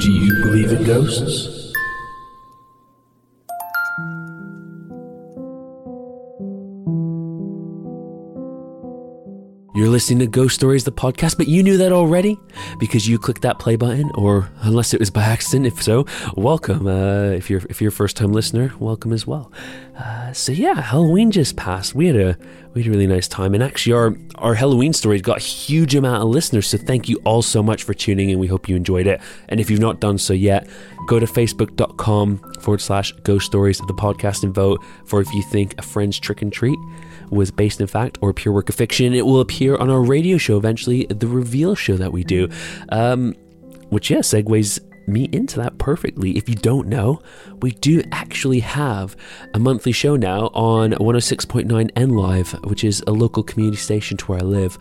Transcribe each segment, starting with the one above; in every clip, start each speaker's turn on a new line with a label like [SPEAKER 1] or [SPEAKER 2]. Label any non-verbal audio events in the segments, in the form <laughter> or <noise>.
[SPEAKER 1] Do you believe in ghosts?
[SPEAKER 2] Listening to Ghost Stories, the podcast, but you knew that already because you clicked that play button, or unless it was by accident. If so, welcome. Uh, if you're if you're a first time listener, welcome as well. Uh, so yeah, Halloween just passed. We had a we had a really nice time, and actually our our Halloween stories got a huge amount of listeners. So thank you all so much for tuning in. We hope you enjoyed it. And if you've not done so yet, go to facebook.com forward slash Ghost Stories the podcast and vote for if you think a friend's trick and treat was based in fact or pure work of fiction. It will appear on our radio show eventually, the reveal show that we do. Um, which, yeah, segues me into that perfectly. If you don't know, we do actually have a monthly show now on 106.9 N Live, which is a local community station to where I live.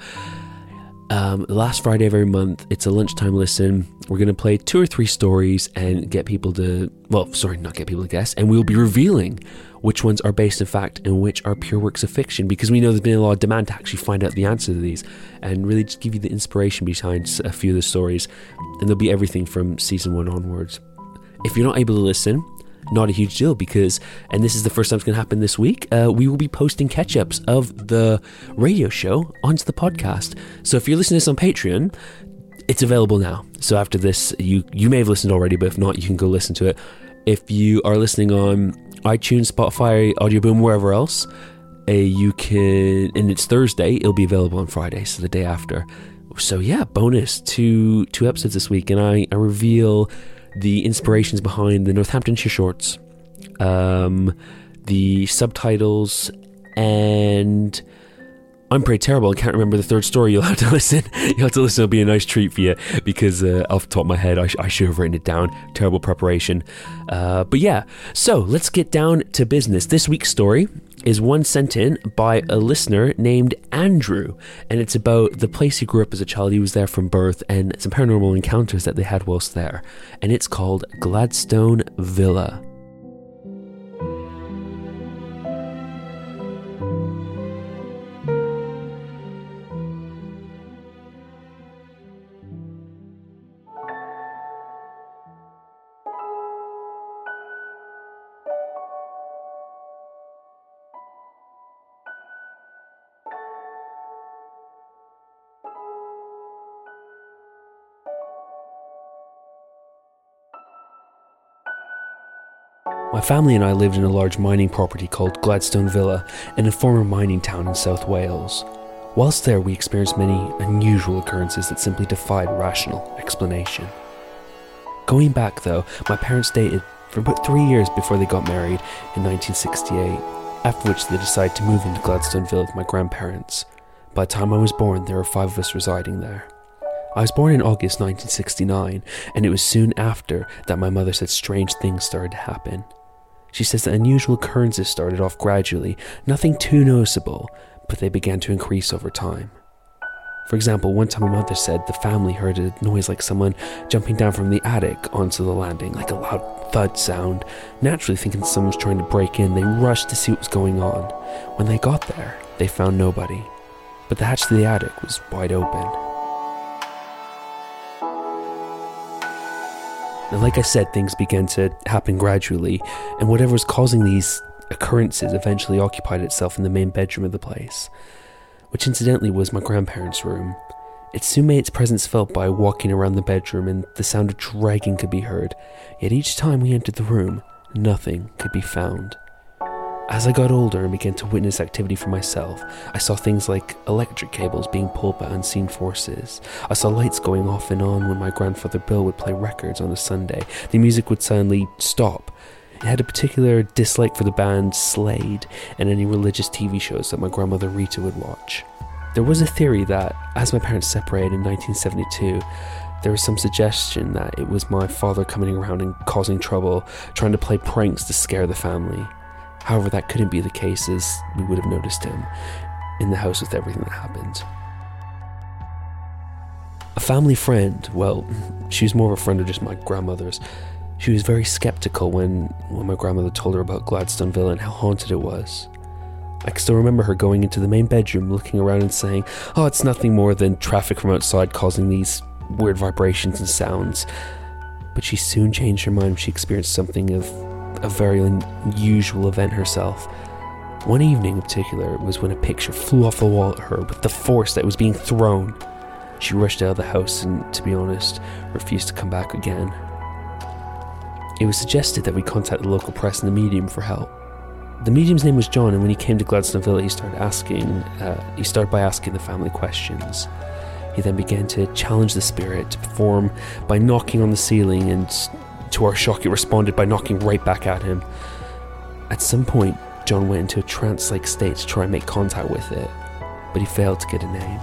[SPEAKER 2] Um, last Friday of every month, it's a lunchtime listen. We're going to play two or three stories and get people to, well, sorry, not get people to guess, and we'll be revealing which ones are based in fact and which are pure works of fiction because we know there's been a lot of demand to actually find out the answer to these and really just give you the inspiration behind a few of the stories. And there'll be everything from season one onwards. If you're not able to listen, not a huge deal because, and this is the first time it's going to happen this week, uh, we will be posting catch ups of the radio show onto the podcast. So if you're listening to this on Patreon, it's available now. So after this, you you may have listened already, but if not, you can go listen to it. If you are listening on iTunes, Spotify, Audioboom, wherever else, uh, you can, and it's Thursday, it'll be available on Friday, so the day after. So yeah, bonus two two episodes this week, and I, I reveal the inspirations behind the Northamptonshire shorts, um, the subtitles, and I'm pretty terrible. I can't remember the third story. You'll have to <laughs> listen. You'll have to listen. It'll be a nice treat for you because uh, off the top of my head, I, sh- I, should have written it down. Terrible preparation. Uh, but yeah, so let's get down to business. This week's story is one sent in by a listener named Andrew, and it's about the place he grew up as a child. He was there from birth, and some paranormal encounters that they had whilst there. And it's called Gladstone Villa. My family and I lived in a large mining property called Gladstone Villa in a former mining town in South Wales. Whilst there, we experienced many unusual occurrences that simply defied rational explanation. Going back, though, my parents dated for about three years before they got married in 1968, after which they decided to move into Gladstone Villa with my grandparents. By the time I was born, there were five of us residing there. I was born in August 1969, and it was soon after that my mother said strange things started to happen. She says that unusual occurrences started off gradually, nothing too noticeable, but they began to increase over time. For example, one time my mother said the family heard a noise like someone jumping down from the attic onto the landing, like a loud thud sound. Naturally, thinking someone was trying to break in, they rushed to see what was going on. When they got there, they found nobody, but the hatch to the attic was wide open. Like I said, things began to happen gradually, and whatever was causing these occurrences eventually occupied itself in the main bedroom of the place, which incidentally was my grandparents' room. It soon made its presence felt by walking around the bedroom, and the sound of dragging could be heard. Yet each time we entered the room, nothing could be found. As I got older and began to witness activity for myself, I saw things like electric cables being pulled by unseen forces. I saw lights going off and on when my grandfather Bill would play records on a Sunday. The music would suddenly stop. It had a particular dislike for the band Slade and any religious TV shows that my grandmother Rita would watch. There was a theory that, as my parents separated in 1972, there was some suggestion that it was my father coming around and causing trouble, trying to play pranks to scare the family. However, that couldn't be the case as we would have noticed him in the house with everything that happened. A family friend, well, <laughs> she was more of a friend of just my grandmother's. She was very skeptical when, when my grandmother told her about Gladstone Villa and how haunted it was. I can still remember her going into the main bedroom, looking around and saying, Oh, it's nothing more than traffic from outside causing these weird vibrations and sounds. but she soon changed her mind when she experienced something of a very unusual event herself. One evening in particular it was when a picture flew off the wall at her with the force that was being thrown. She rushed out of the house and, to be honest, refused to come back again. It was suggested that we contact the local press and the medium for help. The medium's name was John, and when he came to Gladstone Villa, he started asking. Uh, he started by asking the family questions. He then began to challenge the spirit to perform by knocking on the ceiling, and to our shock, it responded by knocking right back at him. At some point, John went into a trance like state to try and make contact with it, but he failed to get a name.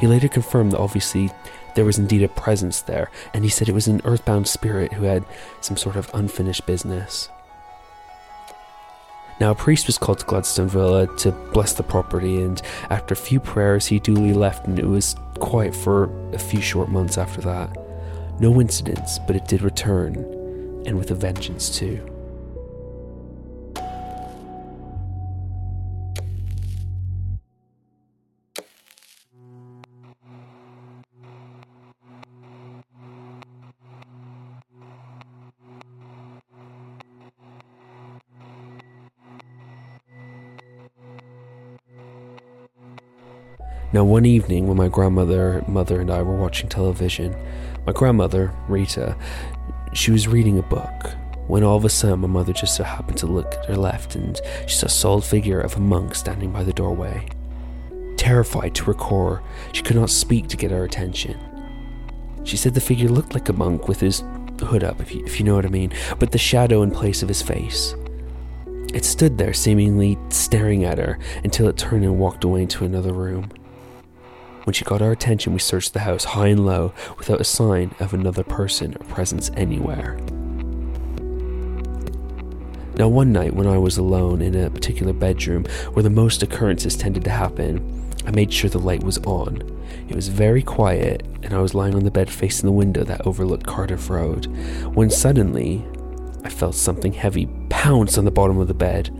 [SPEAKER 2] He later confirmed that obviously there was indeed a presence there, and he said it was an earthbound spirit who had some sort of unfinished business. Now, a priest was called to Gladstone Villa to bless the property, and after a few prayers, he duly left, and it was quiet for a few short months after that. No incidents, but it did return, and with a vengeance too. Now, one evening when my grandmother, mother, and I were watching television, my grandmother, Rita, she was reading a book when all of a sudden my mother just so happened to look at her left and she saw a solid figure of a monk standing by the doorway. Terrified to her core, she could not speak to get her attention. She said the figure looked like a monk with his hood up, if you, if you know what I mean, but the shadow in place of his face. It stood there, seemingly staring at her, until it turned and walked away into another room. When she got our attention, we searched the house high and low without a sign of another person or presence anywhere. Now, one night when I was alone in a particular bedroom where the most occurrences tended to happen, I made sure the light was on. It was very quiet, and I was lying on the bed facing the window that overlooked Cardiff Road, when suddenly I felt something heavy pounce on the bottom of the bed.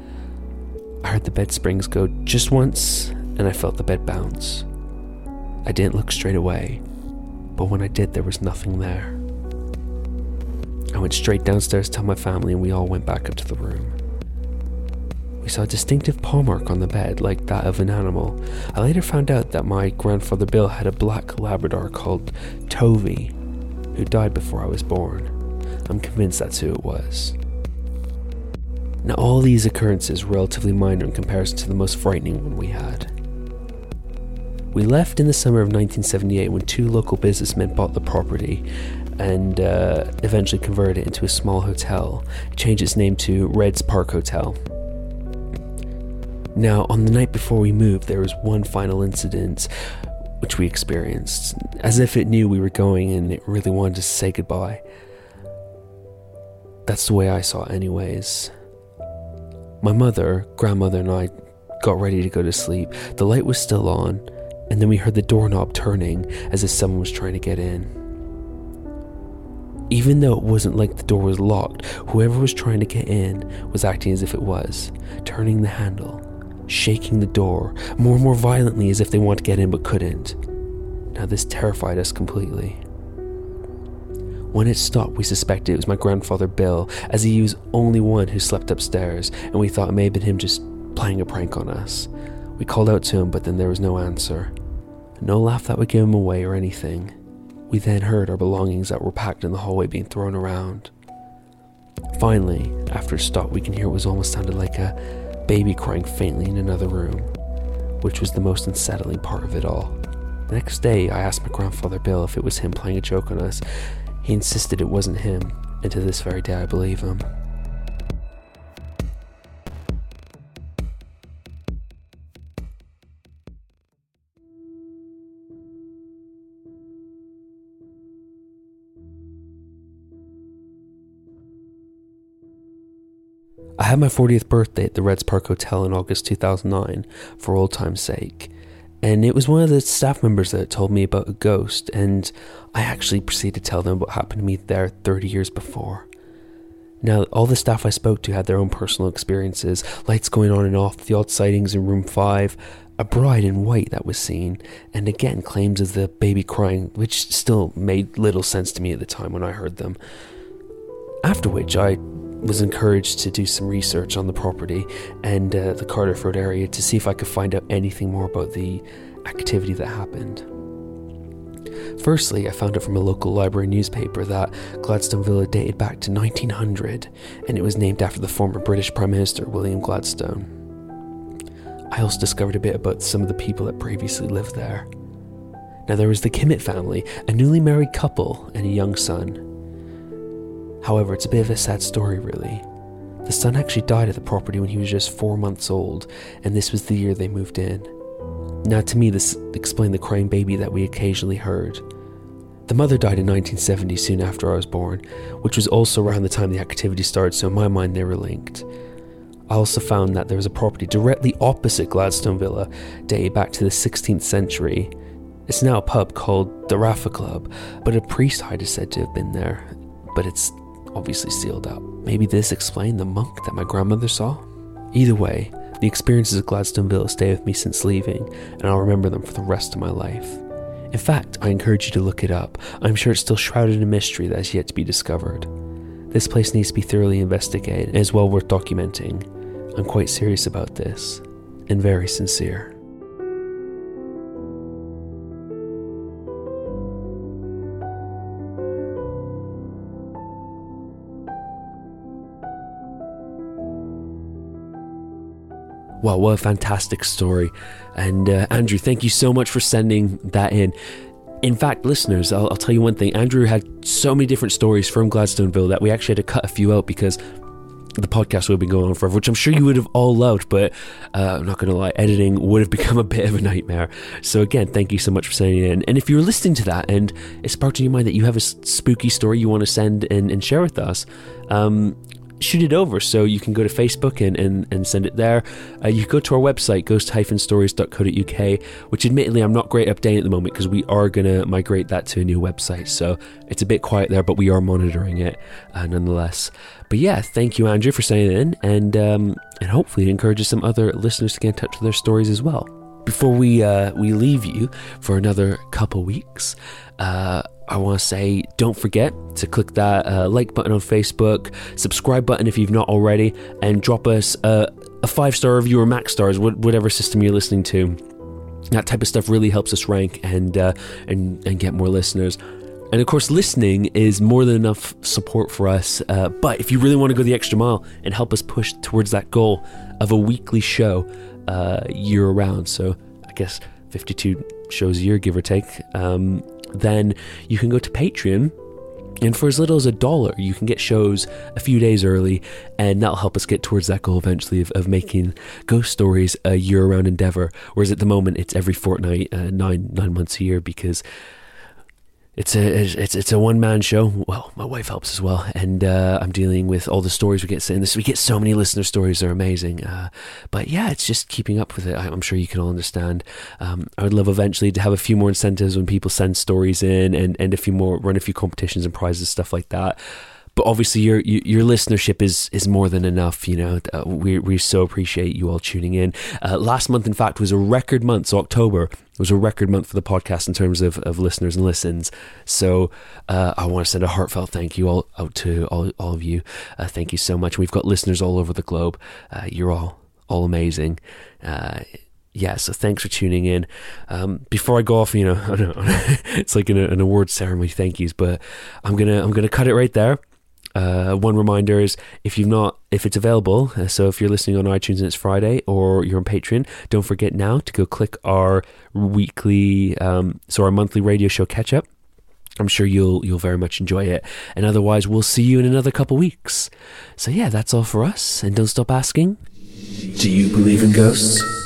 [SPEAKER 2] I heard the bed springs go just once, and I felt the bed bounce. I didn't look straight away, but when I did, there was nothing there. I went straight downstairs to tell my family, and we all went back up to the room. We saw a distinctive paw mark on the bed, like that of an animal. I later found out that my grandfather Bill had a black Labrador called Tovey, who died before I was born. I'm convinced that's who it was. Now, all these occurrences were relatively minor in comparison to the most frightening one we had. We left in the summer of 1978 when two local businessmen bought the property and uh, eventually converted it into a small hotel, changed its name to Reds Park Hotel. Now, on the night before we moved, there was one final incident which we experienced, as if it knew we were going and it really wanted to say goodbye. That's the way I saw it, anyways. My mother, grandmother, and I got ready to go to sleep. The light was still on, and then we heard the doorknob turning as if someone was trying to get in. Even though it wasn't like the door was locked, whoever was trying to get in was acting as if it was, turning the handle, shaking the door more and more violently as if they wanted to get in but couldn't. Now, this terrified us completely. When it stopped, we suspected it was my grandfather Bill, as he was only one who slept upstairs, and we thought it may have been him just playing a prank on us. We called out to him, but then there was no answer. No laugh that would give him away or anything. We then heard our belongings that were packed in the hallway being thrown around. Finally, after a stop, we can hear what was almost sounded like a baby crying faintly in another room, which was the most unsettling part of it all. The next day, I asked my grandfather Bill if it was him playing a joke on us. He insisted it wasn't him, and to this very day I believe him. I had my 40th birthday at the Reds Park Hotel in August 2009 for old time's sake. And it was one of the staff members that told me about a ghost, and I actually proceeded to tell them what happened to me there 30 years before. Now, all the staff I spoke to had their own personal experiences lights going on and off, the odd sightings in room 5, a bride in white that was seen, and again claims of the baby crying, which still made little sense to me at the time when I heard them. After which, I was encouraged to do some research on the property and uh, the Carterford area to see if I could find out anything more about the activity that happened. Firstly, I found out from a local library newspaper that Gladstone Villa dated back to 1900 and it was named after the former British Prime Minister William Gladstone. I also discovered a bit about some of the people that previously lived there. Now, there was the Kimmett family, a newly married couple, and a young son. However, it's a bit of a sad story, really. The son actually died at the property when he was just four months old, and this was the year they moved in. Now, to me, this explained the crying baby that we occasionally heard. The mother died in 1970, soon after I was born, which was also around the time the activity started, so in my mind they were linked. I also found that there was a property directly opposite Gladstone Villa, dated back to the 16th century. It's now a pub called the RAFA Club, but a priest hide is said to have been there, but it's obviously sealed up. Maybe this explained the monk that my grandmother saw? Either way, the experiences of Gladstone Villa stay with me since leaving, and I'll remember them for the rest of my life. In fact, I encourage you to look it up. I'm sure it's still shrouded in mystery that has yet to be discovered. This place needs to be thoroughly investigated and is well worth documenting. I'm quite serious about this, and very sincere. Wow, what a fantastic story. And uh, Andrew, thank you so much for sending that in. In fact, listeners, I'll, I'll, tell you one thing. Andrew had so many different stories from Gladstone Villa that we actually had to cut a few out because the podcast would have been going on forever, which I'm sure you would have all loved, but uh, I'm not going to lie, editing would have <laughs> become a bit of a nightmare. So, again, thank you so much for sending it in. And if you're listening to that and it sparked in your mind that you have a spooky story you want to send and, and share with us, um, shoot it over so you can go to Facebook and, and, and send it there. Uh, you go to our website, ghost-stories.co.uk, which admittedly I'm not great updating at the moment because we are going to migrate that to a new website. So it's a bit quiet there, but we are monitoring it uh, nonetheless. But yeah, thank you, Andrew, for it in, and, um, and hopefully it encourages some other listeners to get in touch with their stories as well. Before we uh, we leave you for another couple weeks, uh, I want to say don't forget to click that uh, like button on Facebook, subscribe button if you've not already, and drop us a, a five star review or max stars, whatever system you're listening to. That type of stuff really helps us rank and uh, and and get more listeners. And of course, listening is more than enough support for us. Uh, but if you really want to go the extra mile and help us push towards that goal of a weekly show uh, year round, so I guess 52 shows a year, give or take. Um, then you can go to Patreon. And for as little as a dollar, you can get shows a few days early, and that'll help us get towards that goal eventually of, of making ghost stories a year round endeavor. Whereas at the moment, it's every fortnight, uh, nine nine months a year, because it's a it's it's a one man show. Well, my wife helps as well, and uh, I'm dealing with all the stories we get. And this we get so many listener stories; they're amazing. Uh, but yeah, it's just keeping up with it. I'm sure you can all understand. Um, I would love eventually to have a few more incentives when people send stories in, and and a few more run a few competitions and prizes stuff like that but obviously your your listenership is is more than enough. You know, uh, we we so appreciate you all tuning in. Uh, last month, in fact, was a record month. So October was a record month for the podcast in terms of, of listeners and listens. So uh, I want to send a heartfelt thank you all out to all all of you. Uh, thank you so much. We've got listeners all over the globe. Uh, you're all all amazing uh, yeah, so thanks for tuning in. Um, before I go off, you know, <laughs> <laughs> it's like an, an award ceremony, thank yous, but I'm gonna I'm gonna cut it right there. Uh, one reminder is if you've not, if it's available, uh, so if you're listening on iTunes and it's Friday or you're on Patreon, don't forget now to go click our weekly, um, so our monthly radio show catch up. I'm sure you'll you'll very much enjoy it. And otherwise, we'll see you in another couple weeks. So yeah, that's all for us. And don't stop asking.
[SPEAKER 1] Do you believe in ghosts?